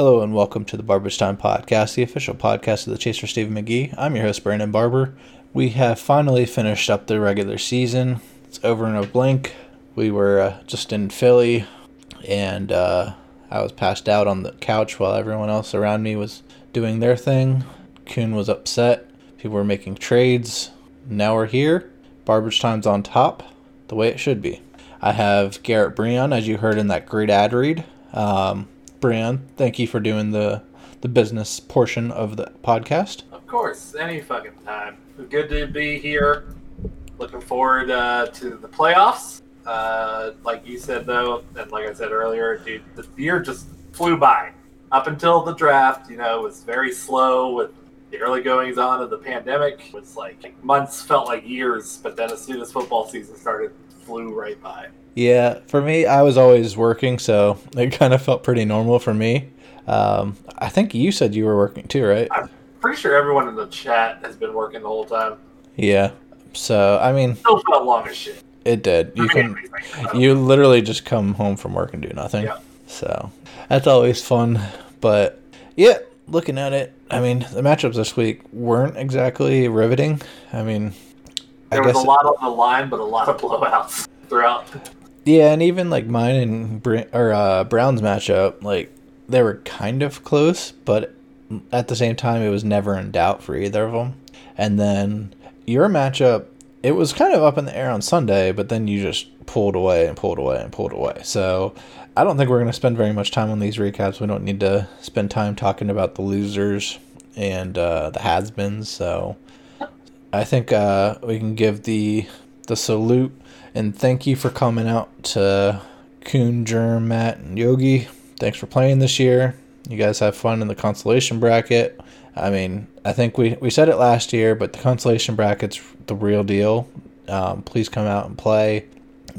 Hello and welcome to the Barber's Time Podcast, the official podcast of the Chaser Stephen McGee. I'm your host, Brandon Barber. We have finally finished up the regular season. It's over in a blink. We were uh, just in Philly, and uh, I was passed out on the couch while everyone else around me was doing their thing. Kuhn was upset. People were making trades. Now we're here. Barber's Time's on top, the way it should be. I have Garrett Breon, as you heard in that great ad read. Um, Breon, thank you for doing the the business portion of the podcast. Of course, any fucking time. Good to be here. Looking forward uh, to the playoffs. Uh, like you said though, and like I said earlier, dude, the year just flew by. Up until the draft, you know, it was very slow with the early goings on of the pandemic. It was like months felt like years, but then as soon as football season started, flew right by. Yeah, for me, I was always working, so it kind of felt pretty normal for me. Um, I think you said you were working too, right? I'm pretty sure everyone in the chat has been working the whole time. Yeah. So I mean, Still felt long as shit. it did. You can, you literally just come home from work and do nothing. Yeah. So that's always fun. But yeah, looking at it, I mean, the matchups this week weren't exactly riveting. I mean, There I was a lot on the line, but a lot of blowouts throughout. Yeah, and even like mine and Br- or uh, Brown's matchup, like they were kind of close, but at the same time, it was never in doubt for either of them. And then your matchup, it was kind of up in the air on Sunday, but then you just pulled away and pulled away and pulled away. So I don't think we're going to spend very much time on these recaps. We don't need to spend time talking about the losers and uh, the has-beens. So I think uh, we can give the the salute and thank you for coming out to Kuhn, Germ, Matt, and Yogi. Thanks for playing this year. You guys have fun in the consolation bracket. I mean, I think we, we said it last year, but the consolation bracket's the real deal. Um, please come out and play.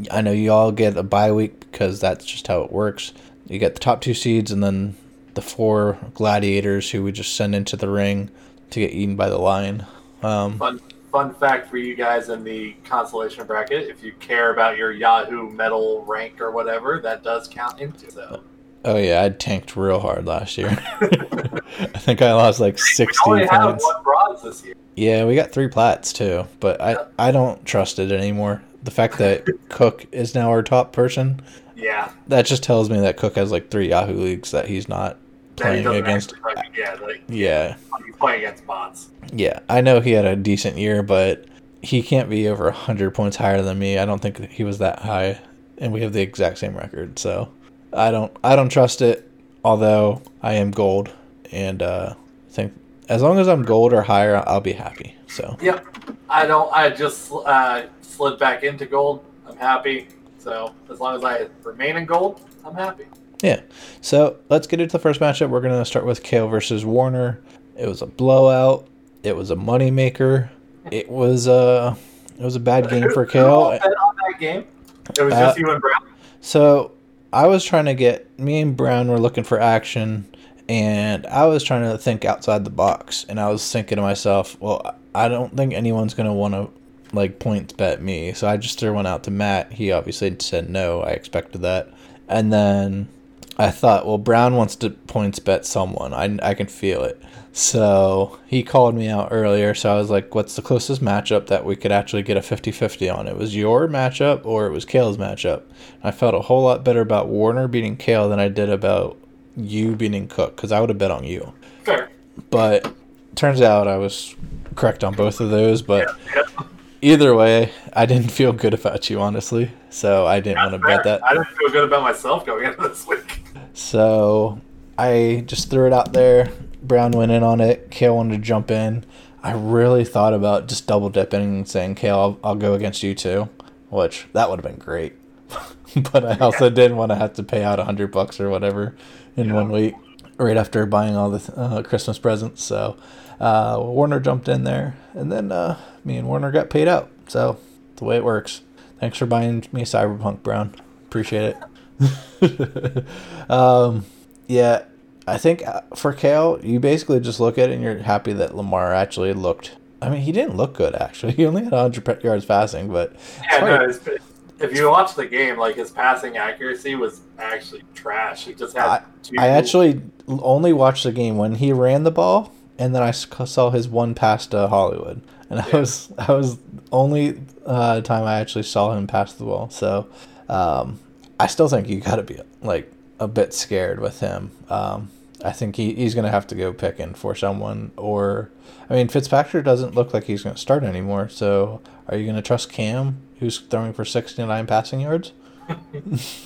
I know you all get a bye week because that's just how it works. You get the top two seeds and then the four gladiators who we just send into the ring to get eaten by the lion. Um, Fun fun fact for you guys in the consolation bracket: if you care about your Yahoo medal rank or whatever, that does count into. So Oh yeah, I tanked real hard last year. I think I lost like we sixty only have points. one bronze this year. Yeah, we got three plats too, but I I don't trust it anymore. The fact that Cook is now our top person, Yeah, that just tells me that Cook has like three Yahoo leagues that he's not playing against. actually yeah, like Yeah, against bots. yeah. I know he had a decent year, but he can't be over hundred points higher than me. I don't think he was that high, and we have the exact same record. So I don't I don't trust it. Although I am gold, and uh, I think as long as I'm gold or higher, I'll be happy. So Yep, I don't. I just uh, slid back into gold. I'm happy. So as long as I remain in gold, I'm happy. Yeah. So let's get into the first matchup. We're gonna start with Kale versus Warner. It was a blowout. It was a moneymaker. It was a it was a bad game for Kale. bet on that game? It was Uh, just you and Brown. So I was trying to get me and Brown were looking for action, and I was trying to think outside the box. And I was thinking to myself, well, I don't think anyone's gonna want to like points bet me. So I just threw one out to Matt. He obviously said no. I expected that. And then I thought, well, Brown wants to points bet someone. I, I can feel it. So he called me out earlier. So I was like, what's the closest matchup that we could actually get a 50 50 on? It was your matchup or it was Kale's matchup. I felt a whole lot better about Warner beating Kale than I did about you beating Cook because I would have bet on you. Fair. But turns out I was correct on both of those. But Yeah, either way, I didn't feel good about you, honestly. So I didn't want to bet that. I didn't feel good about myself going into this week. So I just threw it out there. Brown went in on it. Kale wanted to jump in. I really thought about just double dipping and saying, Kale, I'll, I'll go against you too, which that would have been great. but I also didn't want to have to pay out a hundred bucks or whatever in Yeah. one week, right after buying all the uh, Christmas presents. So uh, Warner jumped in there, and then uh, me and Warner got paid out. So the way it works. Thanks for buying me Cyberpunk, Brown. Appreciate it. um, yeah, I think uh, for Kale, you basically just look at it and you're happy that Lamar actually looked. I mean, he didn't look good actually. He only had 100 yards passing, but Yeah, no, it's, if you watch the game, like his passing accuracy was actually trash. He just had. two- I actually only watched the game when he ran the ball, and then I saw his one pass to Hollywood, and I was I was only uh, time I actually saw him pass the ball. So um, I still think you got to be like a bit scared with him. Um, I think he, he's going to have to go picking for someone, or I mean Fitzpatrick doesn't look like he's going to start anymore. So are you going to trust Cam, who's throwing for sixty nine passing yards?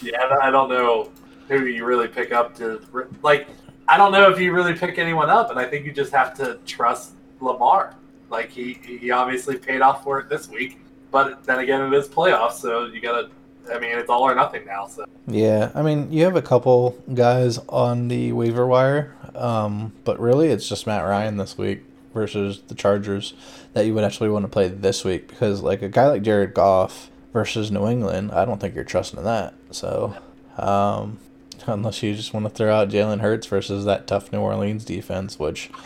Yeah, I don't know who you really pick up to. Like, I don't know if you really pick anyone up, and I think you just have to trust Lamar. Like, he he obviously paid off for it this week, but then again, it is playoffs, so you gotta. I mean, it's all or nothing now. So Yeah, I mean, you have a couple guys on the waiver wire, um, but really it's just Matt Ryan this week versus the Chargers that you would actually want to play this week because, like, a guy like Jared Goff versus New England, I don't think you're trusting that. So, um, unless you just want to throw out Jalen Hurts versus that tough New Orleans defense, which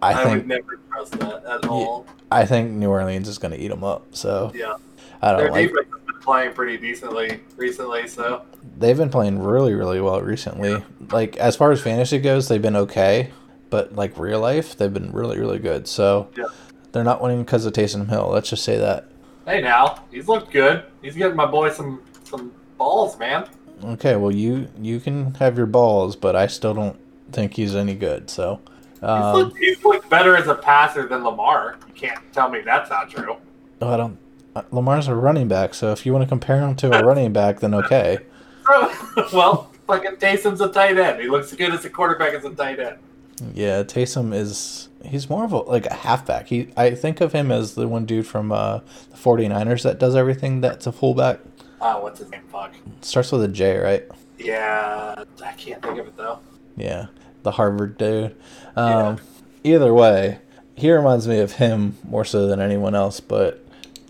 I I, think would never trust that at all. I think New Orleans is going to eat them up. So Yeah, I don't like. defense playing pretty decently recently. So they've been playing really, really well recently. Like as far as fantasy goes, they've been okay, but like real life, they've been really, really good. So Yeah. they're not winning because of Taysom Hill. Let's just say that. hey, now he's looked good. He's getting my boy some some balls, man. Okay, well you you can have your balls, but I still don't think he's any good. So He's, um, looked, he's looked better as a passer than Lamar. You can't tell me that's not true. I don't. Lamar's a running back, so if you want to compare him to a running back, then okay. well, fucking Taysom's a tight end. He looks good as a quarterback as a tight end. Yeah, Taysom is he's more of a like a halfback. He I think of him as the one dude from uh, the 49ers that does everything that's a fullback. Oh, what's his name? Fuck. Starts with a J, right? Yeah, I can't think of it though. Yeah, the Harvard dude. Um, Either way, he reminds me of him more so than anyone else. But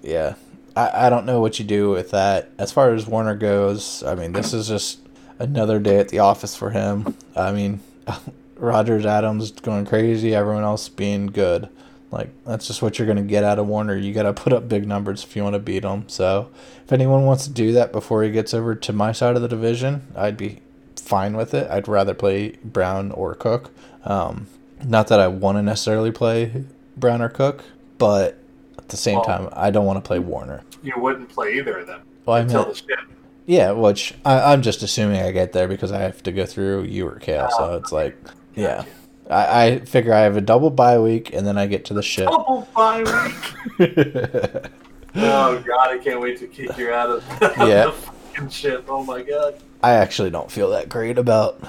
yeah, I, I don't know what you do with that. As far as Warner goes, I mean, this is just another day at the office for him. I mean, Rodgers Adams going crazy, everyone else being good. Like that's just what you're gonna get out of Warner. You gotta put up big numbers if you want to beat him. So if anyone wants to do that before he gets over to my side of the division, I'd be fine with it. I'd rather play Brown or Cook. Um, not that I want to necessarily play Brown or Cook, but the same Well- time, I don't want to play Warner. You wouldn't play either of them Well, I until mean, the shit. yeah, which I, I'm just assuming I get there because I have to go through you or Kale. So it's like, yeah, I, I figure I have a double bye week and then I get to the ship. Double bye week. Oh god, I can't wait to kick you out of Yeah. the fucking shit. Oh my god. I actually don't feel that great about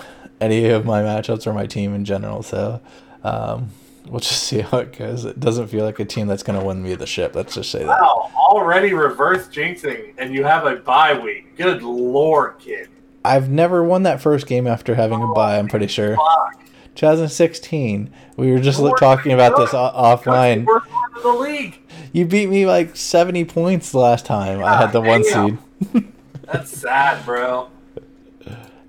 any of my matchups or my team in general. So um, we'll just see how it goes. It doesn't feel like a team that's going to win me the ship. Let's just say that. Wow, already reverse jinxing, and you have a bye week. Good lord, kid. I've never won that first game after having a bye. I'm pretty sure. Fuck. 2016. We were just Lord, talking about this offline. Worst one in the league. You beat me like 70 points the last time I had the one Damn. seed. That's sad, bro.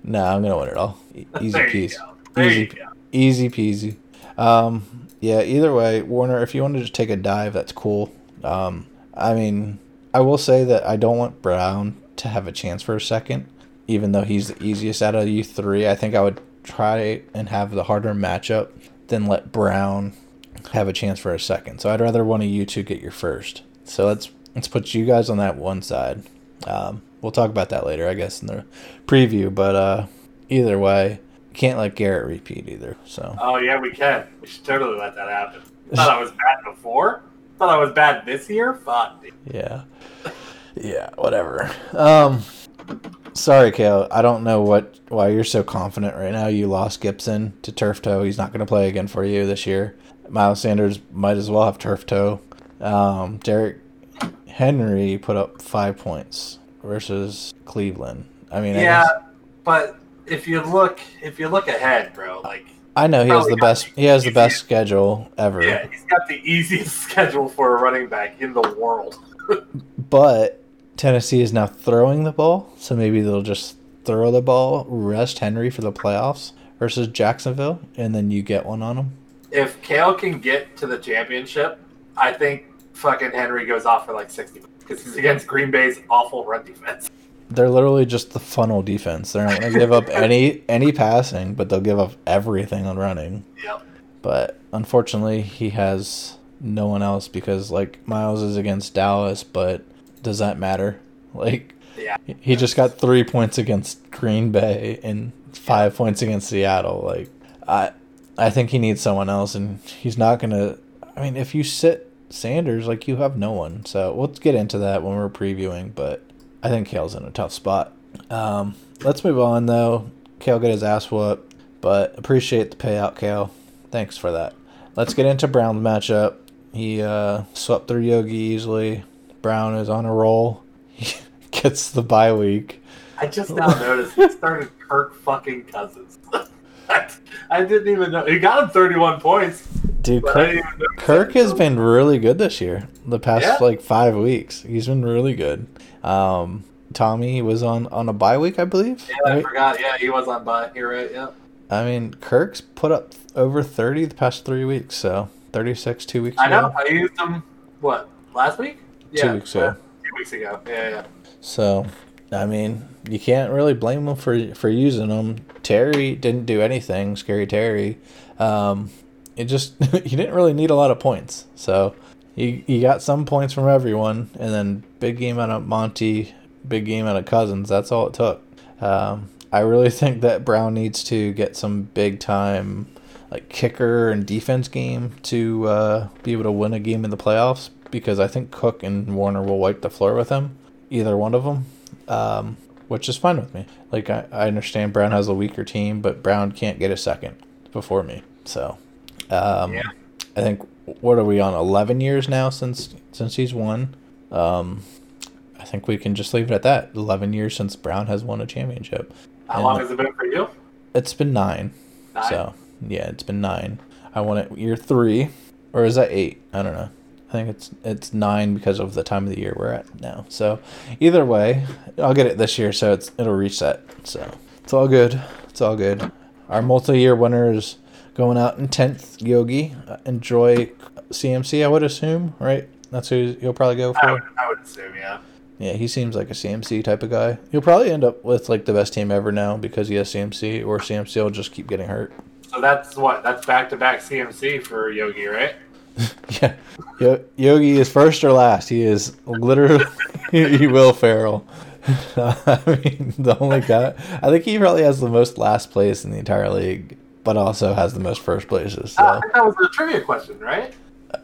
no, I'm gonna win it all. Easy peasy. Easy, easy peasy. Um, yeah. Either way, Warner, if you want to take a dive, that's cool. Um, I mean, I will say that I don't want Brown to have a chance for a second, even though he's the easiest out of you three. I think I would try and have the harder matchup than let Brown have a chance for a second. So I'd rather one of you two get your first. So let's let's put you guys on that one side. Um, we'll talk about that later, I guess, in the preview. But uh, either way, can't let Garrett repeat either. So Oh yeah, we can. We should totally let that happen. Thought I was bad before. Thought I was bad this year. Fuck. dude. yeah, yeah, whatever. Um, sorry, Kale. I don't know what why you're so confident right now. You lost Gibson to turf toe. He's not going to play again for you this year. Miles Sanders might as well have turf toe. Um, Derrick Henry put up five points versus Cleveland. I mean, I Yeah, guess- but if you look, if you look ahead, bro, like I know he has the best. the He has the best schedule ever. yeah, he's got the easiest schedule for a running back in the world. But Tennessee is now throwing the ball, so maybe they'll just throw the ball, rest Henry for the playoffs versus Jacksonville, and then you get one on him. If Kale can get to the championship, I think fucking Henry goes off for like sixty because he's against Green Bay's awful run defense. They're literally just the funnel defense. They're not going to give up any any passing, but they'll give up everything on running. Yep. But unfortunately, he has no one else because like Miles is against Dallas, but does that matter? Like Yeah. he just got 3 points against Green Bay and 5 points against Seattle. Like I I think he needs someone else and he's not going to I mean, if you sit Sanders, like you have no one. So let's get into that when we're previewing, but I think Kale's in a tough spot. Um, let's move on though. Kale got his ass whooped, but appreciate the payout, Kale. Thanks for that. Let's get into Brown's matchup. He uh, swept through Yogi easily. Brown is on a roll. He gets the bye week. I just now noticed he started Kirk fucking Cousins. I, didn't even know he got him 31 points. Dude, Kirk, didn't even notice Kirk has been really good this year. The past Yeah. like five weeks, he's been really good. Um, Tommy was on on a bye week, I believe. Yeah, I right? forgot. Yeah, he was on by. You're right. Yeah. I mean, Kirk's put up over thirty the past three weeks, so thirty six two weeks ago. I ago. know. I used him. What last week? Yeah, Two weeks ago. uh, Two weeks ago. Yeah, yeah. So, I mean, you can't really blame him for for using them. Terry didn't do anything. Scary Terry, um, it just he didn't really need a lot of points. So, he he got some points from everyone, and then big game out of Monty, big game out of Cousins. That's all it took. Um, I really think that Brown needs to get some big time like kicker and defense game to uh, be able to win a game in the playoffs because I think Cook and Warner will wipe the floor with him, either one of them, um, which is fine with me. Like I, I understand Brown has a weaker team, but Brown can't get a second before me. So um, Yeah. I think what are we on eleven years now since since he's won. Um, I think we can just leave it at that. Eleven years since Brown has won a championship. How And long has it been for you? It's been nine. Nine? So yeah, it's been nine. I won it year three, or is that eight? I don't know. I think it's it's nine because of the time of the year we're at now. So either way, I'll get it this year, so it's it'll reset. So it's all good. It's all good. Our multi-year winner is going out in tenth. Yogi, Uh, enjoy CMC. I would assume, right? That's who you'll probably go I for. would, I would assume, yeah. Yeah, he seems like a CMC type of guy. He'll probably end up with like the best team ever now because he has CMC, or CMC will just keep getting hurt. So that's what? That's back to back CMC for Yogi, right? Yeah, Yo- Yogi is first or last. He is literally he will Farrell. I mean, the only guy. I think he probably has the most last place in the entire league, but also has the most first places. So Ah, I think that was a trivia question, right?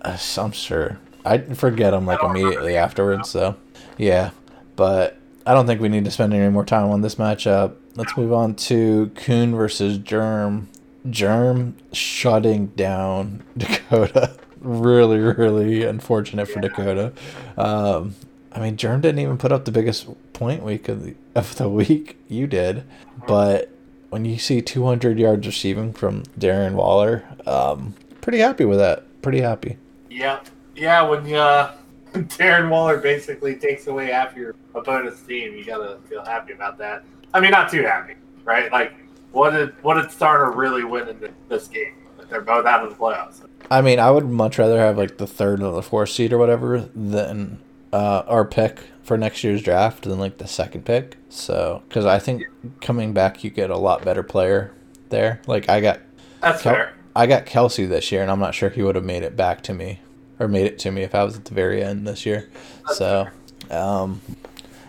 uh, I'm sure I forget them like remember immediately afterwards. So yeah, but I don't think we need to spend any more time on this matchup. Let's move on to Coon versus Germ. Germ shutting down Dakota. really, really unfortunate for Yeah. Dakota. Um, I mean, Germ didn't even put up the biggest point week of the, of the week. You did, but when you see 200 yards receiving from Darren Waller, um, pretty happy with that. Pretty happy. Yeah, yeah. When uh, Darren Waller basically takes away half your opponent's team, you gotta feel happy about that. I mean, not too happy, right? Like, what did what did Starner really win in this game? Like, they're both out of the playoffs. I mean, I would much rather have like the third or the fourth seed or whatever than uh, our pick for next year's draft than like the second pick. So, because I think coming back, you get a lot better player there. Like I got, That's Kel- fair. I got Kelce this year, and I'm not sure he would have made it back to me or made it to me if I was at the very end this year. That's so, um,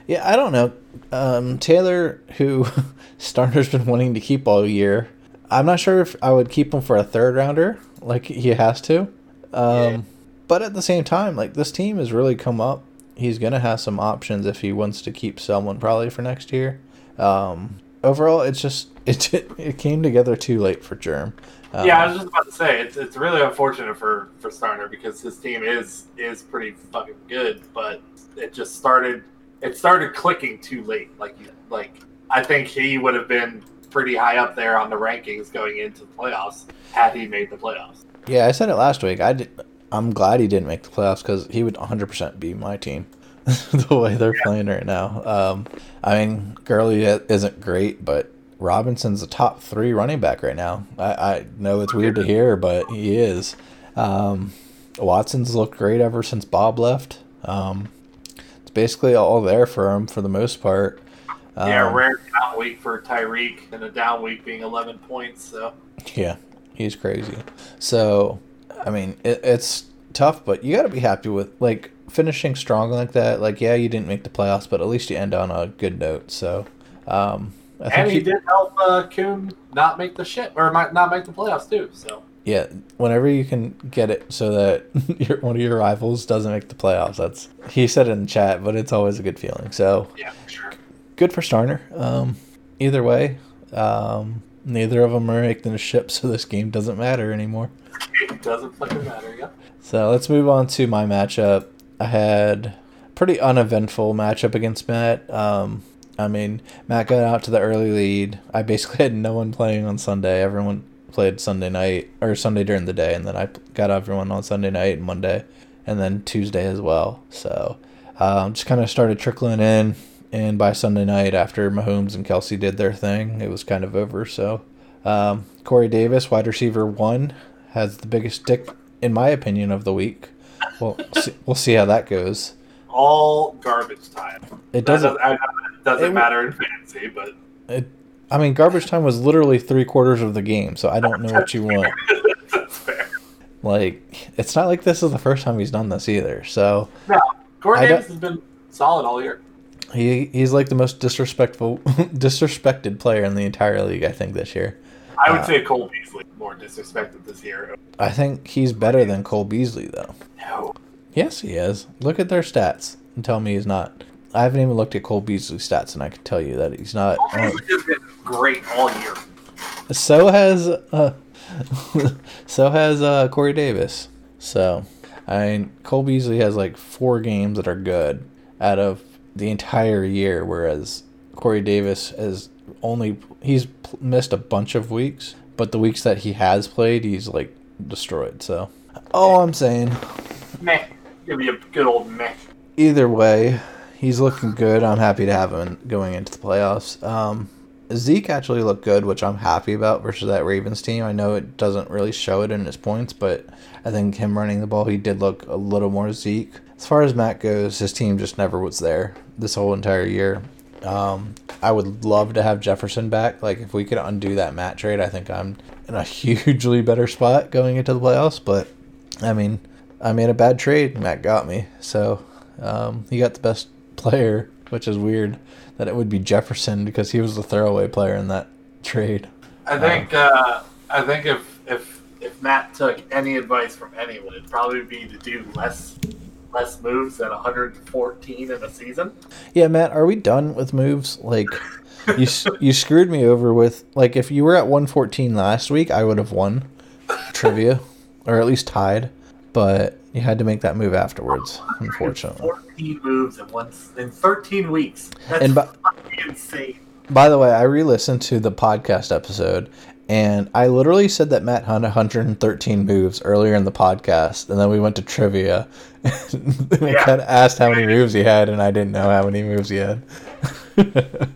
yeah, I don't know. Um, Taylor, who Starner's been wanting to keep all year, I'm not sure if I would keep him for a third rounder, like he has to. Um, Yeah. But at the same time, like this team has really come up. He's gonna have some options if he wants to keep someone probably for next year. Um, overall, it's just it it came together too late for Germ. Um, yeah, I was just about to say it's it's really unfortunate for for Starner because his team is is pretty fucking good, but it just started it started clicking too late. Like like I think he would have been pretty high up there on the rankings going into the playoffs had he made the playoffs. Yeah, I said it last week. I did, I'm glad he didn't make the playoffs because he would 100% be my team. the way they're playing right now. Um, I mean, Gurley isn't great, but Robinson's the top three running back right now. I, I know it's weird to hear, but he is. Um, Watson's looked great ever since Bob left. Um, it's basically all there for him for the most part. yeah, Um, rare down week for Tyreek, and a down week being 11 points. So Yeah, he's crazy. So, I mean, it, it's tough, but you got to be happy with like finishing strong like that. Like, yeah, you didn't make the playoffs, but at least you end on a good note. So, um, I think and he he- did help uh, Kuhn not make the shit or might not make the playoffs too. So yeah, whenever you can get it so that your one of your rivals doesn't make the playoffs, that's he said it in the chat, but it's always a good feeling. So, yeah, sure. good for Starner. Um, either way, um, neither of them are making a ship, so this game doesn't matter anymore. It doesn't fucking matter. Yeah. So let's move on to my matchup. I had a pretty uneventful matchup against Matt. Um, I mean, Matt got out to the early lead. I basically had no one playing on Sunday. Everyone played Sunday night or Sunday during the day, and then I got everyone on Sunday night and Monday, and then Tuesday as well. So um, just kind of started trickling in, and by Sunday night, after Mahomes and Kelce did their thing, it was kind of over. So um, Corey Davis, wide receiver one, has the biggest dick, in my opinion, of the week. Well, see, we'll see how that goes. All garbage time. It doesn't. doesn't, doesn't it- matter in fantasy, but It, I mean, garbage time was literally three quarters of the game, so I don't know what you want. that's fair. Like, it's not like this is the first time he's done this either. So No, Corey I Davis has been solid all year. He he's like the most disrespectful, disrespected player in the entire league. I think this year. I would Uh, say Cole Beasley more disrespected this year. I think he's better than Cole Beasley though. No, Yes, he is. Look at their stats and tell me he's not. I haven't even looked at Cole Beasley's stats, and I can tell you that he's not. Cole Beasley has been great all year. So has uh, so has uh, Corey Davis. So, I mean, Cole Beasley has like four games that are good out of the entire year, whereas Corey Davis has only he's missed a bunch of weeks, but the weeks that he has played, he's like destroyed. So, all I'm saying, Meh. Give me a good old meh. either way, he's looking good. I'm happy to have him going into the playoffs. Um, Zeke actually looked good, which I'm happy about versus that Ravens team. I know it doesn't really show it in his points, but I think him running the ball, he did look a little more Zeke. As far as Matt goes, his team just never was there this whole entire year. Um, I would love to have Jefferson back. Like if we could undo that Matt trade, I think I'm in a hugely better spot going into the playoffs. But I mean, I made a bad trade. Matt got me, so um, he got the best player, which is weird that it would be Jefferson because he was the throwaway player in that trade. I think. Uh, I think if if if Matt took any advice from anyone, it'd probably be to do less less moves than 114 in a season. Yeah, Matt, are we done with moves? Like, you you screwed me over with like if you were at 114 last week, I would have won trivia, or at least tied. But you had to make that move afterwards, unfortunately. 14 moves in one in 13 weeks. That's And fucking insane. By the way, I re-listened to the podcast episode, and I literally said that Matt had 113 moves earlier in the podcast, and then we went to trivia, and we Yeah. kind of asked how many moves he had, and I didn't know how many moves he had.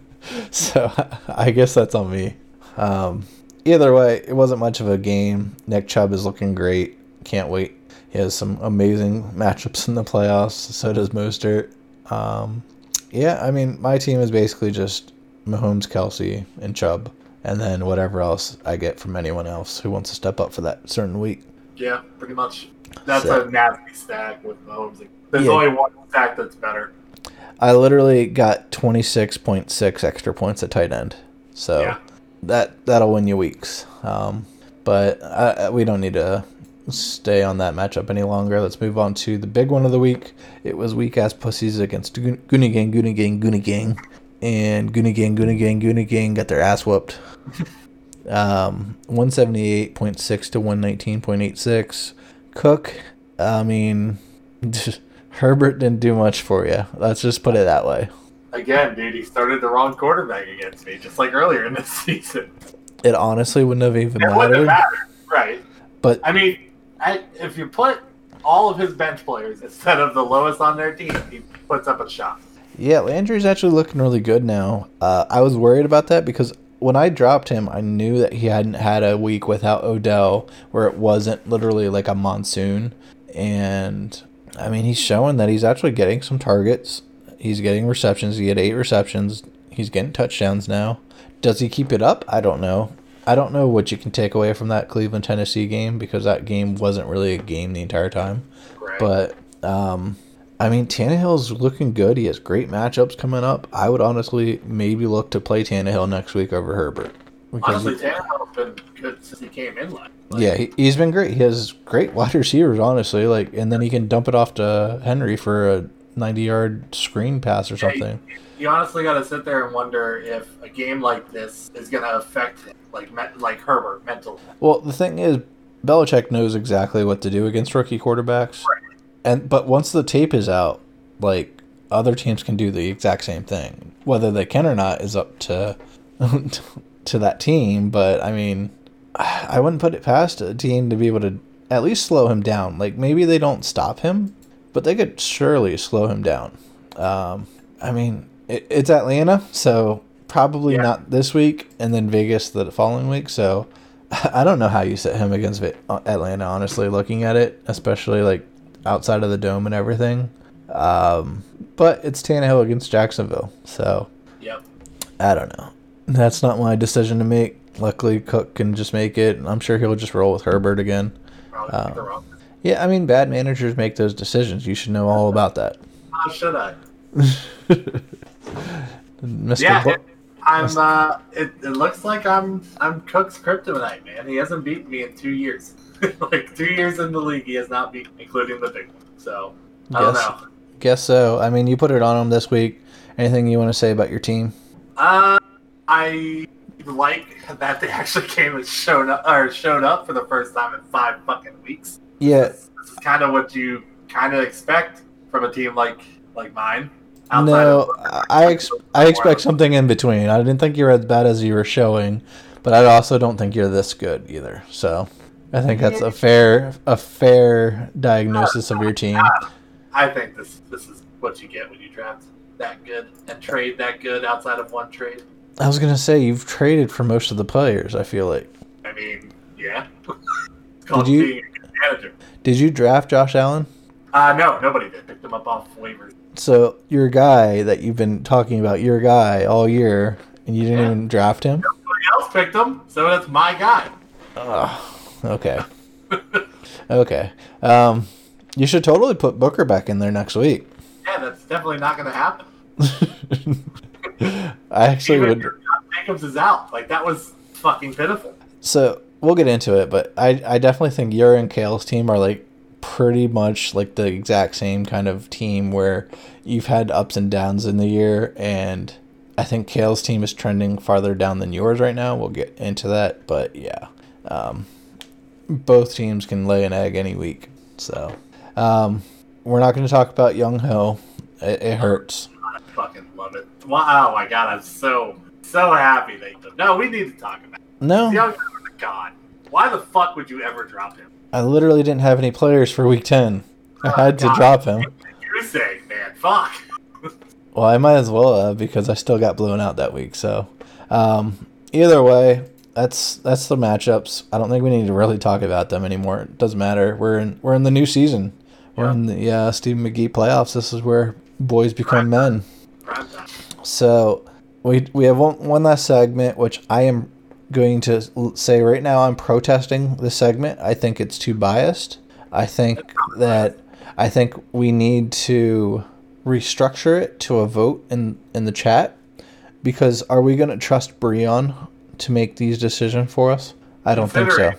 so I guess that's on me. Um, either way, it wasn't much of a game. Nick Chubb is looking great. Can't wait. He has some amazing matchups in the playoffs. So does Mostert. Um, yeah, I mean, my team is basically just Mahomes, Kelce, and Chubb, and then whatever else I get from anyone else who wants to step up for that certain week. Yeah, pretty much. That's So- a nasty stack with Mahomes. There's Yeah. only one stack that's better. I literally got 26.6 extra points at tight end. So Yeah. that that'll win you weeks. Um, but I, we don't need to stay on that matchup any longer. Let's move on to the big one of the week. It was weak ass pussies against Goon- Goonie Gang, Goonie Gang, Goonie Gang. And Goonie Gang, Goonie Gang, got their ass whooped. um, 178.6 to 119.86. Cook, I mean, Herbert didn't do much for you. Let's just put it that way. Again, dude, he started the wrong quarterback against me, just like earlier in this season. It honestly wouldn't have even It wouldn't mattered. mattered, right? But I mean, I, if you put all of his bench players instead of the lowest on their team, he puts up a shot. Yeah, Landry's actually looking really good now. Uh, I was worried about that because when I dropped him, I knew that he hadn't had a week without Odell where it wasn't literally like a monsoon. And I mean, he's showing that he's actually getting some targets. He's getting receptions. He had eight receptions. He's getting touchdowns now. Does he keep it up? I don't know. I don't know what you can take away from that Cleveland Tennessee game because that game wasn't really a game the entire time. Right. But um, I mean, Tannehill's looking good. He has great matchups coming up. I would honestly maybe look to play Tannehill next week over Herbert. Honestly, Tannehill's been good since he came in. Like, yeah, he, he's been great. He has great wide receivers, honestly. Like, and then he can dump it off to Henry for a ninety-yard screen pass or Yeah, something. you honestly got to sit there and wonder if a game like this is going to affect him, like me- like Herbert mentally. Well, the thing is, Belichick knows exactly what to do against rookie quarterbacks, and but once the tape is out, like other teams can do the exact same thing. Whether they can or not is up to to that team. But I mean, I wouldn't put it past a team to be able to at least slow him down. Like maybe they don't stop him, but they could surely slow him down. Um, I mean, it, it's Atlanta, so probably Yeah. not this week, and then Vegas the following week. So I don't know how you set him against Atlanta. Honestly, looking at it, especially like outside of the dome and everything. Um, but it's Tannehill against Jacksonville, so Yep. I don't know. That's not my decision to make. Luckily, Cook can just make it. I'm sure he'll just roll with Herbert again. Uh. Yeah, I mean, bad managers make those decisions. You should know all about that. How should I? Mr. Yeah, Bo- I'm. Uh, it, it looks like I'm. I'm Cook's kryptonite, man. He hasn't beaten me in two years. like two years in the league, he has not beaten, me, including the big one. So I don't Guess- know. Guess so. I mean, you put it on him this week. Anything you want to say about your team? Uh, I like that they actually came and showed up or showed up for the first time in five fucking weeks. Yeah, This is kind of what you kind of expect from a team like like mine. No, of- I ex- I expect something in between. I didn't think you were as bad as you were showing, but I also don't think you're this good either. So, I think that's a fair a fair diagnosis of your team. I think this this is what you get when you draft that good and trade that good outside of one trade. I was gonna say you've traded for most of the players. I feel like. I mean, yeah. it's Did you- being a good manager. Did you draft Josh Allen? Uh, no, nobody did. Picked him up off waivers. So your guy that you've been talking about, your guy all year, and you didn't Yeah. even draft him. Nobody else picked him, so that's my guy. Ugh, okay. okay. Um, you should totally put Booker back in there next week. Yeah, that's definitely not going to happen. I actually Even would. Jacobs is out. Like that was fucking pitiful. So we'll get into it, but I I definitely think your and Kale's team are like pretty much like the exact same kind of team where you've had ups and downs in the year, and I think Kale's team is trending farther down than yours right now. We'll get into that, but yeah, um, both teams can lay an egg any week. So um, we're not going to talk about Younghoe. It, it hurts. I fucking love it. Wow, oh my god, I'm so so happy they. No, we need to talk about. It. No, Young God, why the fuck would you ever drop him? I literally didn't have any players for week ten. I had to God. drop him. You're saying, man, fuck. Well, I might as well have because I still got blown out that week. So, um, either way, that's that's the matchups. I don't think we need to really talk about them anymore. It doesn't matter. We're in we're in the new season. We're Yeah. in the uh, Stephen McGee playoffs. This is where boys become men. So we we have one, one last segment, which I am going to say right now. I'm protesting the segment. I think it's too biased. I think that I think we need to restructure it to a vote in in the chat because are we going to trust Breon to make these decisions for us? I don't think so.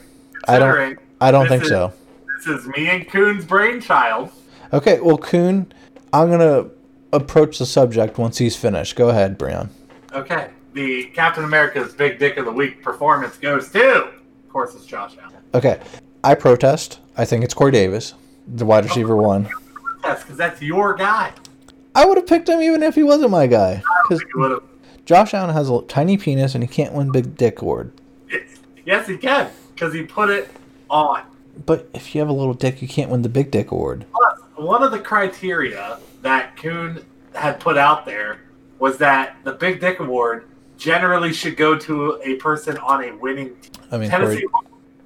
I don't. I don't this think is- so. This is me and Coon's brainchild. Okay, well, Kuhn, I'm gonna approach the subject once he's finished. Go ahead, Breon. Okay. The Captain America's Big Dick of the Week performance goes to, of course, it's Josh Allen. Okay, I protest. I think it's Corey Davis, the wide receiver oh, one. Yes, because that's your guy. I would have picked him even if he wasn't my guy. Because Josh Allen has a tiny penis and he can't win Big Dick Award. Yes, he can, because he put it on. But if you have a little dick, you can't win the Big Dick Award. Plus, one of the criteria that Coon had put out there was that the Big Dick Award generally should go to a person on a winning team. I mean, Corey,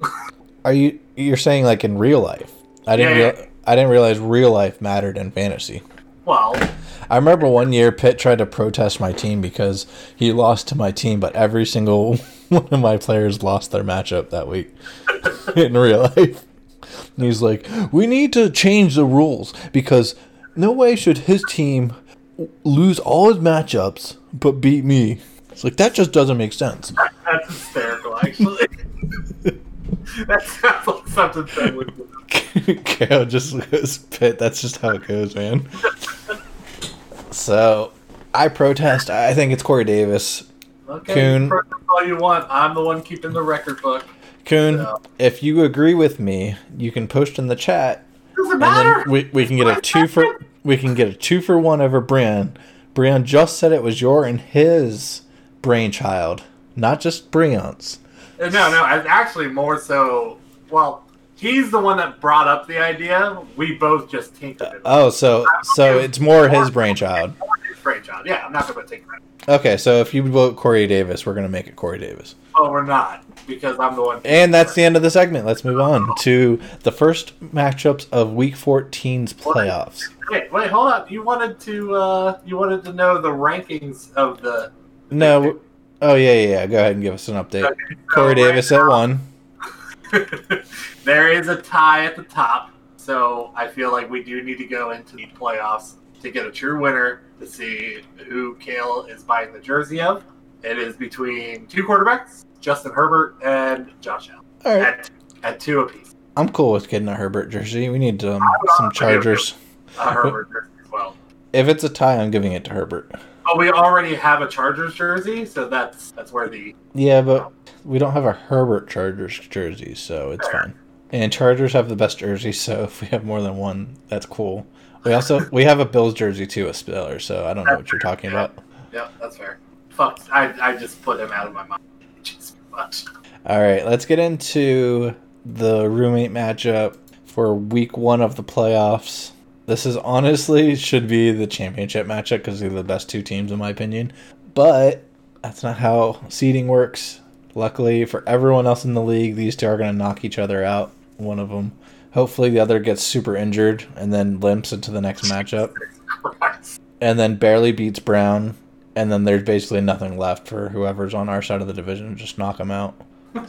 Tennessee. are you you're saying like in real life? I didn't Yeah, real, I didn't realize real life mattered in fantasy. Well, I remember one year Pitt tried to protest my team because he lost to my team, but every single one of my players lost their matchup that week in real life. And he's like, "We need to change the rules because no way should his team lose all his matchups but beat me." It's like that just doesn't make sense. That's hysterical, actually. that sounds like something that would. KO just goes Pitt. That's just how it goes, man. So, I protest. I think it's Corey Davis. Okay, Coon. protest all you want. I'm the one keeping the record book. Coon, Yeah. if you agree with me, you can post in the chat, Doesn't matter. we, we can get a two for we can get a two for one over Breon. Breon just said it was your and his brainchild, not just Breon's. Uh, No, no, actually more so. Well, he's the one that brought up the idea. We both just tinkered it. Oh, so so it's more his brainchild. His brainchild. Yeah, I'm not going to take credit. Okay, so if you vote Corey Davis, we're gonna make it Corey Davis. Oh, we're not because I'm the one. And that's the end of the segment. Let's move on to the first matchups of Week 14's playoffs. Wait, wait, hold up. You wanted to. uh You wanted to know the rankings of the. No, oh yeah, yeah, yeah. Go ahead and give us an update. Okay, so Corey right Davis at one. there is a tie at the top, so I feel like we do need to go into the playoffs to get a true winner to see who Kale is buying the jersey of. It is between two quarterbacks, Justin Herbert and Josh Allen, All right, at, at two apiece. I'm cool with getting a Herbert jersey. We need um, some Chargers. A Herbert jersey as well. If it's a tie, I'm giving it to Herbert. But we already have a Chargers jersey, so that's that's where the Yeah, but we don't have a Herbert Chargers jersey, so it's fine. And Chargers have the best jersey, so if we have more than one, that's cool. We also we have a Bills jersey too, a Spiller. So I don't know what you're talking about. yeah, that's fair. Fuck, I I just put him out of my mind. All right, let's get into the roommate matchup for week one of the playoffs. This is honestly should be the championship matchup because they're the best two teams in my opinion. But that's not how seeding works. Luckily for everyone else in the league, these two are going to knock each other out. One of them. Hopefully the other gets super injured and then limps into the next matchup and then barely beats Brown, and then there's basically nothing left for whoever's on our side of the division. Just knock them out.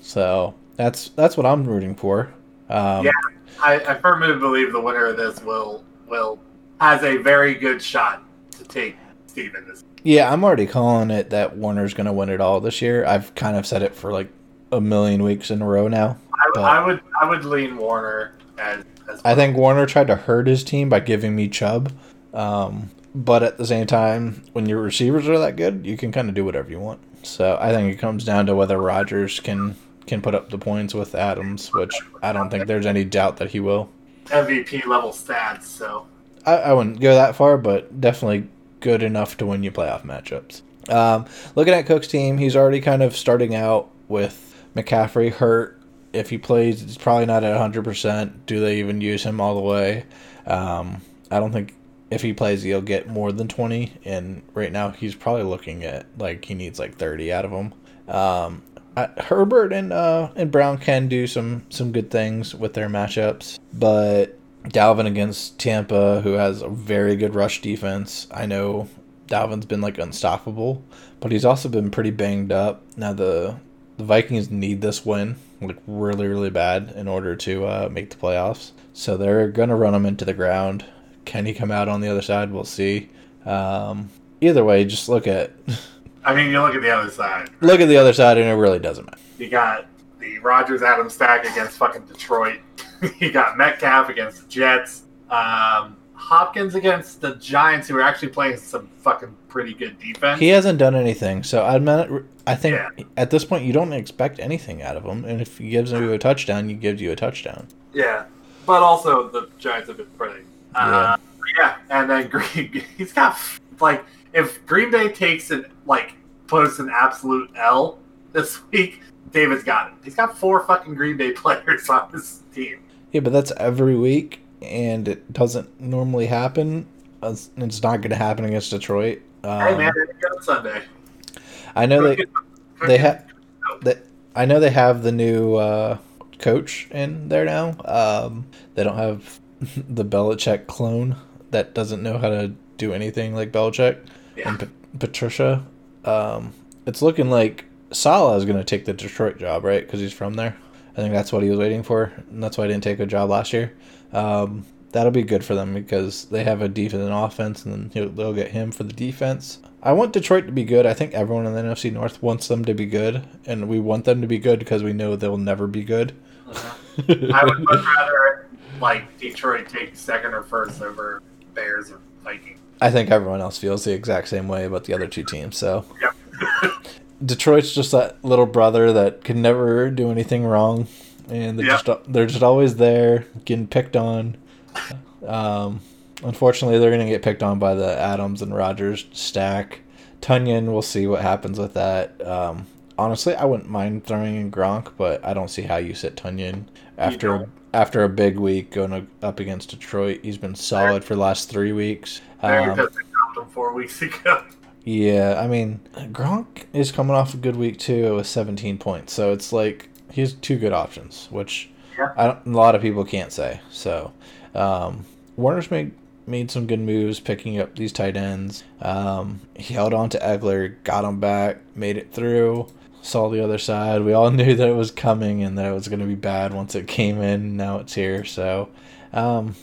So that's that's what I'm rooting for. Um, Yeah. I, I firmly believe the winner of this will will has a very good shot to take Steven this. yeah, I'm already calling it that Warner's going to win it all this year. I've kind of said it for like a million weeks in a row now. I, I would I would lean Warner as as I think Warner tried to hurt his team by giving me Chubb. Um, but at the same time, when your receivers are that good, you can kind of do whatever you want. So I think it comes down to whether Rodgers can can put up the points with Adams, which I don't think there's any doubt that he will. MVP level stats. So I, I wouldn't go that far, but definitely good enough to win you playoff matchups. Um, looking at Cook's team, he's already kind of starting out with McCaffrey hurt. If he plays, it's probably not at 100%. Do they even use him all the way? Um, I don't think if he plays, he'll get more than 20. And right now, he's probably looking at like he needs like 30 out of him. Um, I, Herbert and uh, and Brown can do some some good things with their matchups, but Dalvin against Tampa, who has a very good rush defense. I know Dalvin's been like unstoppable, but he's also been pretty banged up. Now the the Vikings need this win like really really bad in order to uh, make the playoffs. So they're gonna run him into the ground. Can he come out on the other side? We'll see. Um, either way, just look at I mean, you look at the other side. look at the other side, and it really doesn't matter. You got the Rodgers Adams stack against fucking Detroit. you got Metcalf against the Jets. Um, Hopkins against the Giants, who are actually playing some fucking pretty good defense. He hasn't done anything, so I meant I think Yeah. at this point you don't expect anything out of him, and if he gives you a touchdown, he gives you a touchdown. Yeah, but also the Giants have been pretty. Uh, yeah, and then Green, he's got like if Green Bay takes an like posts an absolute L this week, David's got it. He's got four fucking Green Bay players on his team. Yeah, but that's every week, and it doesn't normally happen. It's it's not going to happen against Detroit. Um, hey man, it's Sunday. I know they they have they, I know they have the new uh, coach in there now. Um, they don't have the Belichick clone that doesn't know how to do anything like Belichick Yeah. and Pat- Patricia. Um, it's looking like Saleh is going to take the Detroit job, right? Because he's from there. I think that's what he was waiting for, and that's why he didn't take a job last year. Um, that'll be good for them because they have a decent offense, and then they'll get him for the defense. I want Detroit to be good. I think everyone in the NFC North wants them to be good, and we want them to be good because we know they'll never be good. I would much rather like Detroit take second or first over Bears or Vikings. I think everyone else feels the exact same way about the other two teams. So Yep. Detroit's just that little brother that can never do anything wrong, and they're Yep. just they're just always there, getting picked on. Um, unfortunately, they're gonna get picked on by the Adams and Rodgers stack. Tonyan, we'll see what happens with that. Um, honestly, I wouldn't mind throwing in Gronk, but I don't see how you sit Tonyan after. After a big week going up against Detroit. He's been solid for the last three weeks. Um, because they dropped them four weeks ago. yeah, I mean, Gronk is coming off a good week too with 17 points. So it's like he has two good options, which Yeah. I don't, a lot of people can't say. So um, Warner's made made some good moves picking up these tight ends. Um, he held on to Egler, got him back, made it through. Saw the other side. We all knew that it was coming and that it was going to be bad once it came in. Now it's here. So um,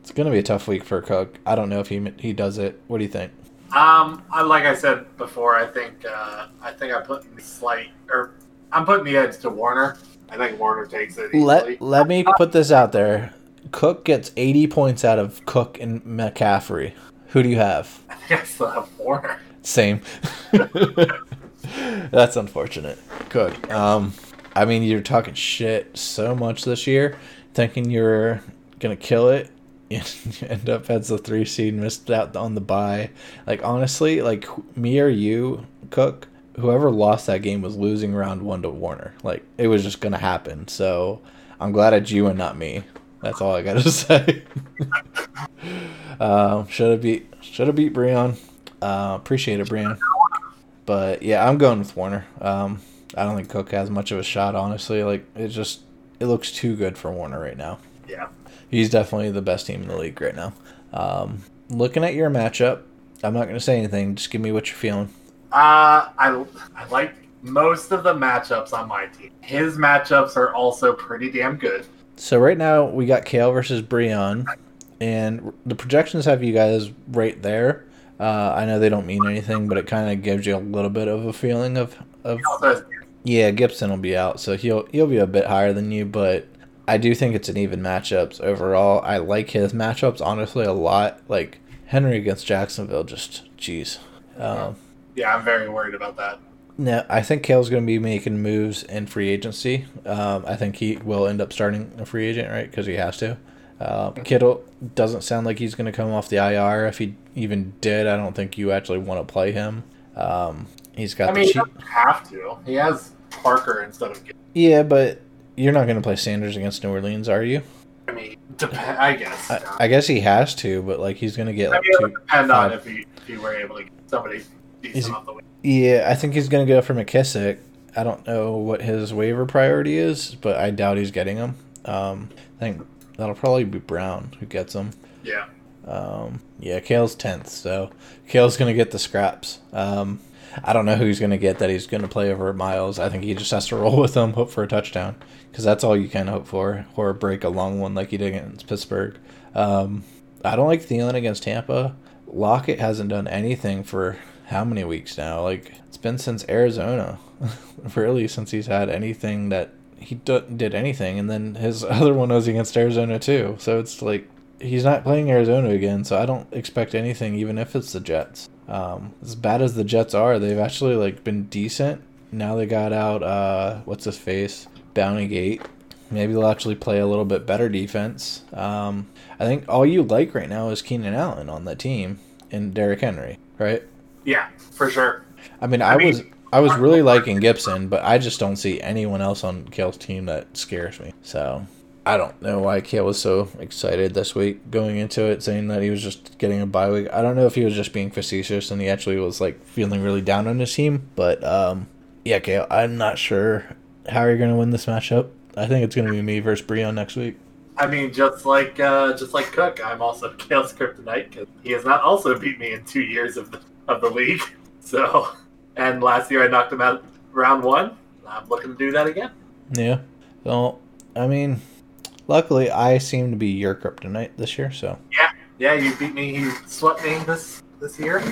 it's going to be a tough week for Cook. I don't know if he he does it. What do you think? Um, I, like I said before, I think uh, I think I put the slight or I'm putting the edge to Warner. I think Warner takes it easily. Let let me put this out there. Cook gets 80 points out of Cook and McCaffrey. Who do you have? I think I still have Warner. Same. That's unfortunate. Cook. Um, I mean, you're talking shit so much this year, thinking you're gonna kill it. You end up as the three seed, missed out on the bye. Like honestly, like me or you, Cook, whoever lost that game was losing round one to Warner. Like it was just gonna happen. So I'm glad it's you and not me. That's all I gotta say. um, should have beat should have beat Breon. Uh, appreciate it, Breon. But yeah, I'm going with Warner. Um, I don't think Cook has much of a shot, honestly. Like it just it looks too good for Warner right now. Yeah. He's definitely the best team in the league right now. Um, looking at your matchup, I'm not going to say anything. Just give me what you're feeling. Uh, I I like most of the matchups on my team. His matchups are also pretty damn good. So right now we got Kale versus Breon, and the projections have you guys right there. Uh, I know they don't mean anything, but it kind of gives you a little bit of a feeling of of He also has Yeah, Gibson will be out, so he'll he'll be a bit higher than you, but I do think it's an even matchups overall. I like his matchups honestly a lot. Like Henry against Jacksonville, just jeez. Um, yeah, I'm very worried about that. no, I think Kale's going to be making moves in free agency. Um, I think he will end up starting a free agent, right? Because he has to. Uh, Kittle doesn't sound like he's going to come off the IR. If he even did, I don't think you actually want to play him. Um, he's got I mean, the cheap. have to. He has Parker instead of. Yeah, but you're not going to play Sanders against New Orleans, are you? I mean, dep- I guess. I, I guess he has to, but like he's going to get I like mean, it two. would depend on if he if he were able to get somebody decent off the way. Yeah, I think he's going to go for McKissic. I don't know what his waiver priority is, but I doubt he's getting him. Um, I think that'll probably be Brown who gets him. Yeah. Um, yeah, Kale's tenth, so Kale's gonna get the scraps. Um, I don't know who he's gonna get that he's gonna play over Miles. I think he just has to roll with them, hope for a touchdown, because that's all you can hope for, or break a long one like he did against Pittsburgh. Um, I don't like Thielen against Tampa. Lockett hasn't done anything for how many weeks now? Like it's been since Arizona, really, since he's had anything that he d- did anything, and then his other one was against Arizona too. So it's like he's not playing Arizona again, so I don't expect anything, even if it's the Jets. Um, as bad as the Jets are, they've actually like been decent. Now they got out uh, what's his face, Bounty Gate. Maybe they'll actually play a little bit better defense. Um, I think all you like right now is Keenan Allen on the team and Derrick Henry, right? Yeah, for sure. I mean, I, I mean- was I was really liking Gibson, but I just don't see anyone else on Kale's team that scares me. So I don't know why Kale was so excited this week going into it, saying that he was just getting a bye week. I don't know if he was just being facetious and he actually was like feeling really down on his team, but um, yeah, Kale, I'm not sure how you're gonna win this matchup. I think it's gonna be me versus Breon next week. I mean, just like uh, just like Cook, I'm also Kale's kryptonite because he has not also beat me in two years of the of the league. So, and last year I knocked him out round one. I'm looking to do that again. Yeah. Well, I mean, luckily I seem to be your kryptonite this year, so Yeah, yeah, you beat me. You swept me this this year.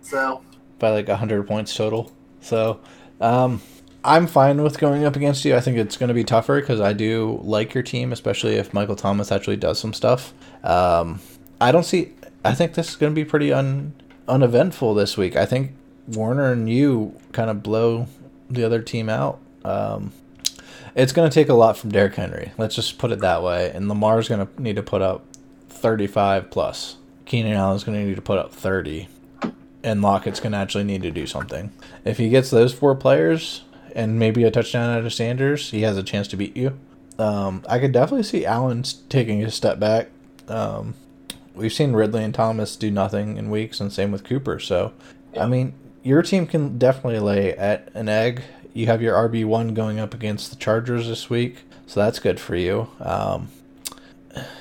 So by like 100 points total. So, um, I'm fine with going up against you. I think it's going to be tougher because I do like your team, especially if Michael Thomas actually does some stuff. Um, I don't see. I think this is going to be pretty un uneventful this week. I think Warner and you kind of blow the other team out. Um, it's going to take a lot from Derrick Henry. Let's just put it that way. And Lamar's going to need to put up 35 plus. Keenan Allen's going to need to put up 30. And Lockett's going to actually need to do something. If he gets those four players and maybe a touchdown out of Sanders, he has a chance to beat you. Um, I could definitely see Allen taking a step back. Um, we've seen Ridley and Thomas do nothing in weeks, and same with Cooper. So, I mean, your team can definitely lay at an egg. You have your RB one going up against the Chargers this week, so that's good for you. Um,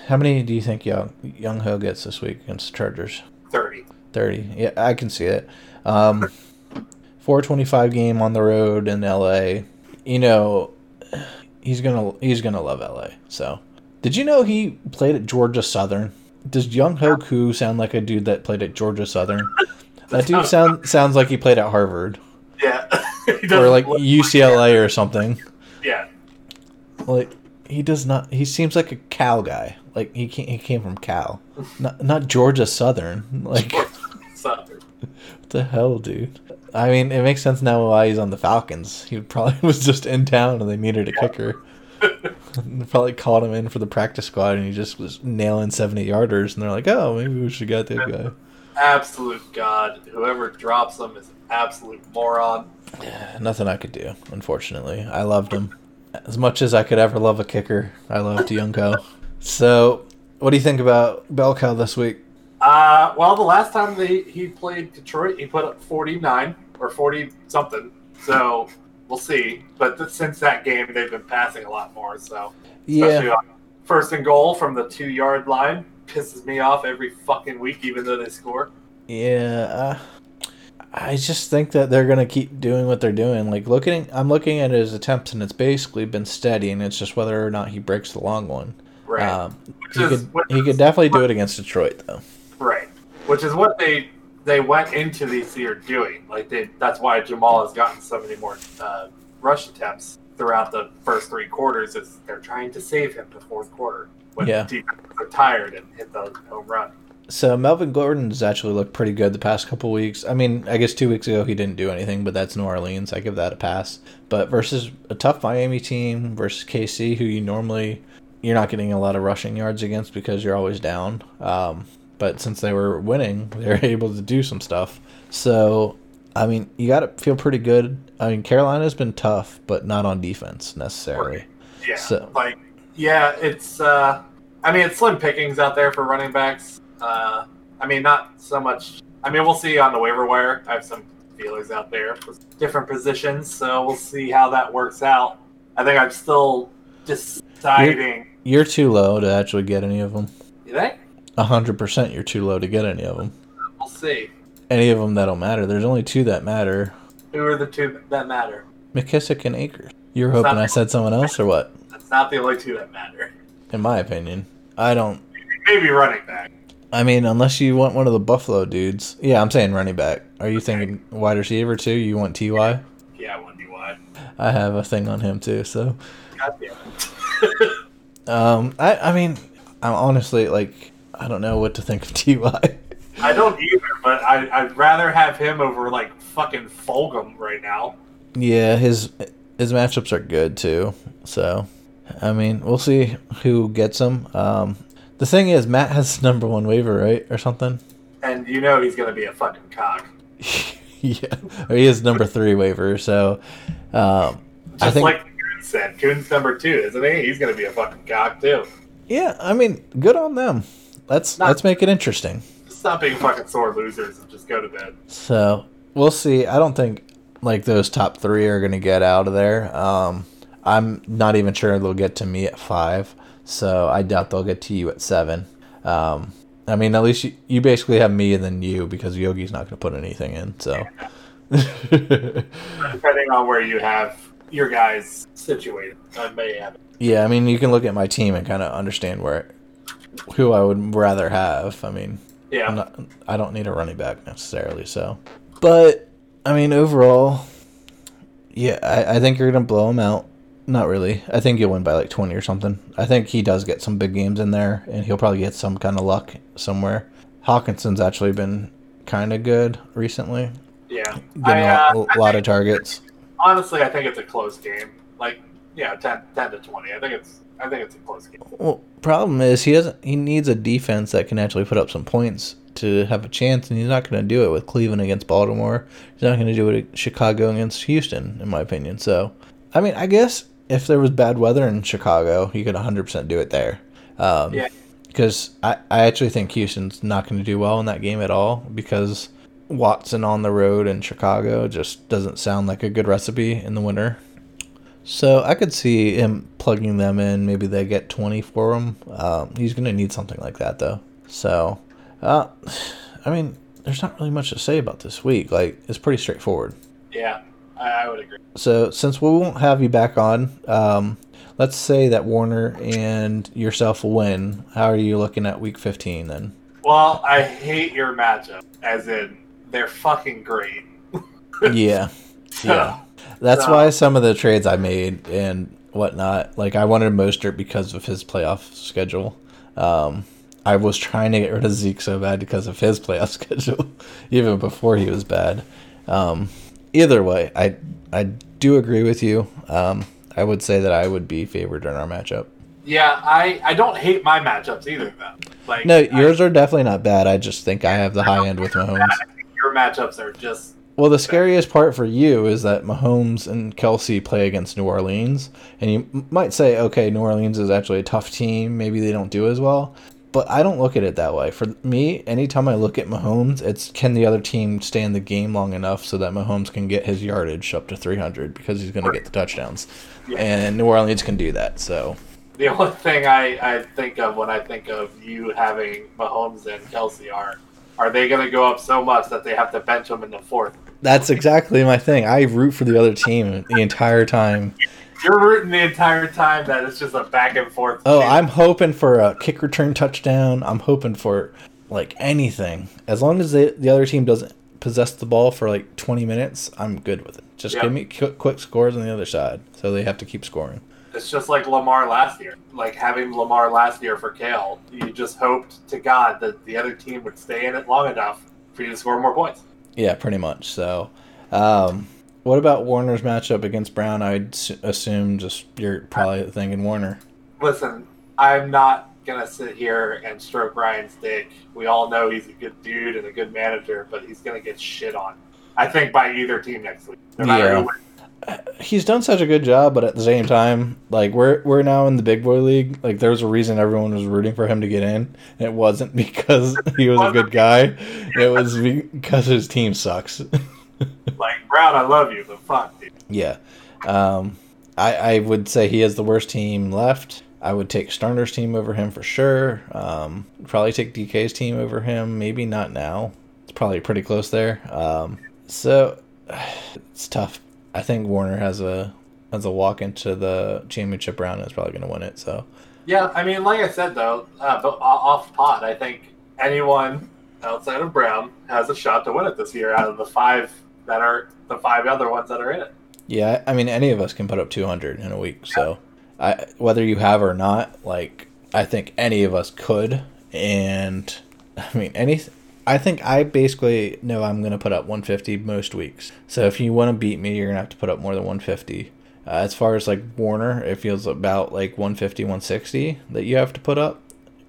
how many do you think Young Younghoe gets this week against the Chargers? thirty. Thirty. Yeah, I can see it. Um, four twenty-five game on the road in LA. You know, he's gonna he's gonna love LA. So, did you know he played at Georgia Southern? Does Younghoe Koo sound like a dude that played at Georgia Southern? That dude sound sounds like he played at Harvard Yeah. Or like UCLA or something. Yeah. Like he does not. He seems like a Cal guy. Like he came, he came from Cal, not not Georgia Southern. Like what the hell, dude? I mean, it makes sense now why he's on the Falcons. He probably was just in town and they needed a kicker. they probably called him in for the practice squad and he just was nailing seventy yarders. And they're like, oh, maybe we should get that guy. Absolute god. Whoever drops them is an absolute moron. Nothing I could do, unfortunately. I loved him. As much as I could ever love a kicker, I loved Youngko. So, what do you think about Bell Cow this week? Uh, well, the last time they, he played Detroit, he put up 49 or 40 something. So we'll see. But th- since that game, they've been passing a lot more. So especially Yeah, on first and goal from the two yard line pisses me off every fucking week, even though they score. yeah. Uh, I just think that they're gonna keep doing what they're doing. Like looking, I'm looking at his attempts, and it's basically been steady, and it's just whether or not he breaks the long one. Right. Um, he is- could he could definitely do it against Detroit, though. Right. Which is what they they went into this year doing. Like they that's why Jamal has gotten so many more uh, rush attempts throughout the first three quarters. Is they're trying to save him to fourth quarter when Yeah. are tired and hit the home run. So Melvin Gordon's actually looked pretty good the past couple weeks. I mean, I guess two weeks ago he didn't do anything, but that's New Orleans. I give that a pass. But versus a tough Miami team versus KC, who you normally you're not getting a lot of rushing yards against because you're always down. Um, but since they were winning, they were able to do some stuff. So I mean, you got to feel pretty good. I mean, Carolina's been tough, but not on defense necessarily. Yeah. So- Like yeah, it's uh I mean it's slim pickings out there for running backs. Uh I mean not so much I mean we'll see on the waiver wire. I have some feelers out there for different positions, so we'll see how that works out. I think I'm still deciding You're too low to actually get any of them. you think? hundred percent, you're too low to get any of them. We'll see. any of them that'll matter. There's only two that matter: Who are the two that matter? McKissic and Akers. You were hoping I said someone else or what? Not the only two that matter. In my opinion, I don't. Maybe running back. I mean, unless you want one of the Buffalo dudes. Yeah, I'm saying running back. Are you thinking wide receiver too? You want Ty? Yeah, I want Ty. I have a thing on him too. So, God damn it. um, I I mean, I'm honestly like I don't know what to think of Ty. I don't either, but I, I'd rather have him over like fucking Fulgham right now. yeah, his his matchups are good too. So, I mean, we'll see who gets him. Um, the thing is, Matt has number one waiver, right, or something. And you know he's gonna be a fucking cock. yeah, he is number three waiver. So, um, Just I think, like Coons said, Coons number two, isn't he? He's gonna be a fucking cock too. yeah, I mean, good on them. Let's Not- let's make it interesting. Stop being fucking sore losers and just go to bed. So we'll see. I don't think like those top three are gonna get out of there. Um, I'm not even sure they'll get to me at five, so I doubt they'll get to you at seven. Um, I mean, at least you, you basically have me and then you because Yogi's not going to put anything in. So, Depending on where you have your guys situated, I may have. It. yeah, I mean, you can look at my team and kind of understand where who I would rather have. I mean, Yeah. I'm not, I don't need a running back necessarily. So, but I mean, overall, yeah, I, I think you're gonna blow them out. Not really. I think you'll win by like 20 or something. I think he does get some big games in there, and he'll probably get some kind of luck somewhere. Hockenson's actually been kind of good recently, yeah. getting I, a, uh, a lot of targets. honestly, I think it's a close game. Like, yeah, 10, 10 to twenty. I think it's. I think it's a close game. Well, problem is he doesn't. He needs a defense that can actually put up some points to have a chance, and he's not going to do it with Cleveland against Baltimore. He's not going to do it Chicago against Houston, in my opinion. So, I mean, I guess if there was bad weather in Chicago, he could 100% do it there. Um, Yeah. Because I, I actually think Houston's not going to do well in that game at all because Watson on the road in Chicago just doesn't sound like a good recipe in the winter. So I could see him plugging them in. Maybe they get 20 for him. Um, he's going to need something like that, though. So, uh, I mean, there's not really much to say about this week. Like, it's pretty straightforward. Yeah, I, I would agree. So, since we won't have you back on, um, let's say that Warner and yourself win. How are you looking at week 15 then? Well, I hate your matchup, as in they're fucking great. yeah. Yeah. That's So- why some of the trades I made and whatnot, like I wanted Mostert because of his playoff schedule. Um, I was trying to get rid of Zeke so bad because of his playoff schedule, even before he was bad. Um, either way, I I do agree with you. Um, I would say that I would be favored in our matchup. Yeah, I, I don't hate my matchups either, though. Like No, I- yours are definitely not bad. I just think I have the high end with Mahomes. I your matchups are just Well, the scariest part for you is that Mahomes and Kelce play against New Orleans, and you might say, okay, New Orleans is actually a tough team. Maybe they don't do as well. But I don't look at it that way. For me, anytime I look at Mahomes, it's can the other team stay in the game long enough so that Mahomes can get his yardage up to 300 because he's going to get the touchdowns. Yeah. And New Orleans can do that. So, the only thing I, I think of when I think of you having Mahomes and Kelce are are they going to go up so much that they have to bench them in the fourth? that's exactly my thing. I root for the other team the entire time. You're rooting the entire time that it's just a back and forth. Oh. I'm hoping for a kick return touchdown. I'm hoping for like anything. As long as the the other team doesn't possess the ball for like 20 minutes, I'm good with it. Just Yeah. give me quick, quick scores on the other side, so they have to keep scoring. It's just like Lamar last year. Like having Lamar last year for Kale, you just hoped to God that the other team would stay in it long enough for you to score more points. Yeah, pretty much. So, um, what about Warner's matchup against Brown? I'd assume just you're probably thinking Warner. Listen, I'm not gonna sit here and stroke Ryan's dick. We all know he's a good dude and a good manager, but he's gonna get shit on. I think by either team next week. No Yeah. Uh, he's done such a good job, but at the same time, like we're we're now in the big boy league. Like there's a reason everyone was rooting for him to get in, and it wasn't because he was a good guy. It was because his team sucks. Like Brown, I love you, but fuck, dude. yeah, um, I I would say he has the worst team left. I would take Starner's team over him for sure. Um, probably take DK's team over him. Maybe not now. It's probably pretty close there. Um, so it's tough. I think Warner has a has a walk into the championship round and is probably going to win it. So Yeah, I mean, like I said though, uh, but off pot, I think anyone outside of Brown has a shot to win it this year out of the five that are the five other ones that are in it. yeah, I mean any of us can put up 200 in a week. So I whether you have or not, like I think any of us could. And I mean any. I think I basically know I'm going to put up 150 most weeks. So if you want to beat me, you're going to have to put up more than 150. Uh, as far as like Warner, it feels about like 150, 160 that you have to put up.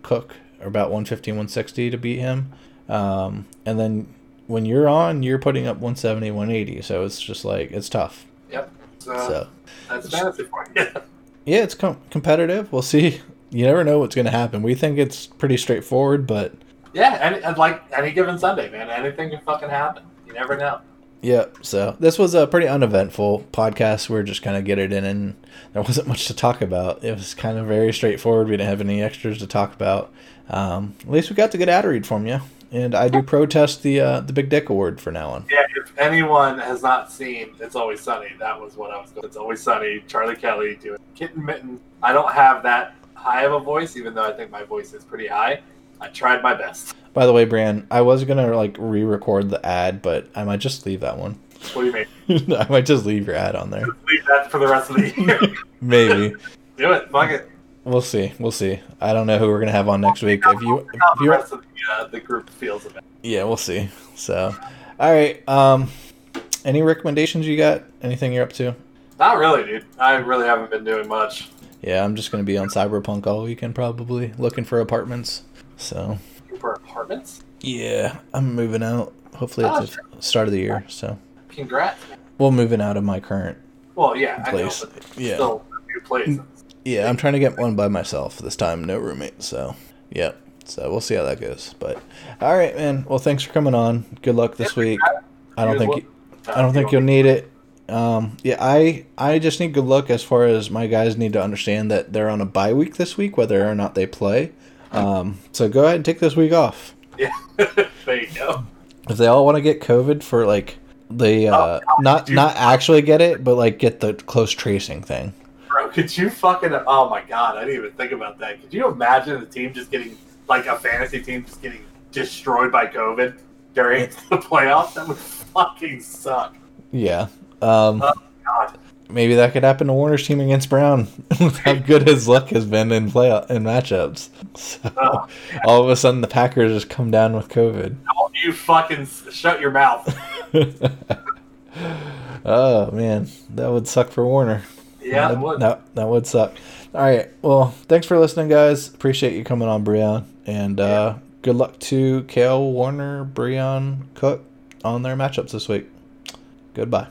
Cook or about 150, 160 to beat him. Um, and then when you're on, you're putting up 170, 180. So it's just like it's tough. Yep. So, So that's fantasy for you. yeah, it's com- competitive. We'll see. You never know what's going to happen. We think it's pretty straightforward, but yeah, like any given Sunday, man, anything can fucking happen. You never know. Yep. So this was a pretty uneventful podcast. We are just kind of get it in, and there wasn't much to talk about. It was kind of very straightforward. We didn't have any extras to talk about. Um, at least we got the good ad read from you. And I do protest the uh, the Big Dick Award for now on. Yeah, if anyone has not seen It's Always Sunny, that was what I was going. It's Always Sunny, Charlie Kelly doing Kitten Mitten. I don't have that high of a voice, even though I think my voice is pretty high. I tried my best. By the way, Brian, I was gonna like re-record the ad, but I might just leave that one. What do you mean? I might just leave your ad on there. Just leave that for the rest of the year. Maybe. Do it. Fuck it. We'll see. We'll see. I don't know who we're gonna have on next week. If you, if the you, rest of the, uh, the group feels about. yeah, we'll see. So, all right. Um, any recommendations you got? Anything you're up to? Not really, dude. I really haven't been doing much. Yeah, I'm just gonna be on Cyberpunk all weekend, probably looking for apartments. So, For apartments? yeah, I'm moving out. Hopefully, Oh, it's the start of the year. So, Congrats. well, moving out of my current Well, yeah, place. Know, Yeah. still a new place. Yeah, I'm trying to get one by myself this time, no roommate. So, yeah. So we'll see how that goes. But all right, man. Well, thanks for coming on. Good luck this week. I don't think you, I don't think you'll need it. Um, yeah, I I just need good luck as far as my guys need to understand that they're on a bye week this week, whether or not they play. Um, so go ahead and take this week off. Yeah, there you go. If they all want to get COVID for like the uh, not dude. not actually get it, but like get the close tracing thing. Could you fucking? Oh my god, I didn't even think about that. Could you imagine a team just getting like a fantasy team just getting destroyed by COVID during the playoffs? That would fucking suck. Yeah. Um, Oh god. maybe that could happen to Warner's team against Brown with how good his luck has been in play in matchups. So Oh, all of a sudden the Packers just come down with COVID. don't you fucking shut your mouth. oh man, that would suck for Warner. Yeah, that, would. that that would suck. All right, well, thanks for listening, guys. Appreciate you coming on, Breon, and uh, good luck to Kale Warner, Breon Cook on their matchups this week. Goodbye.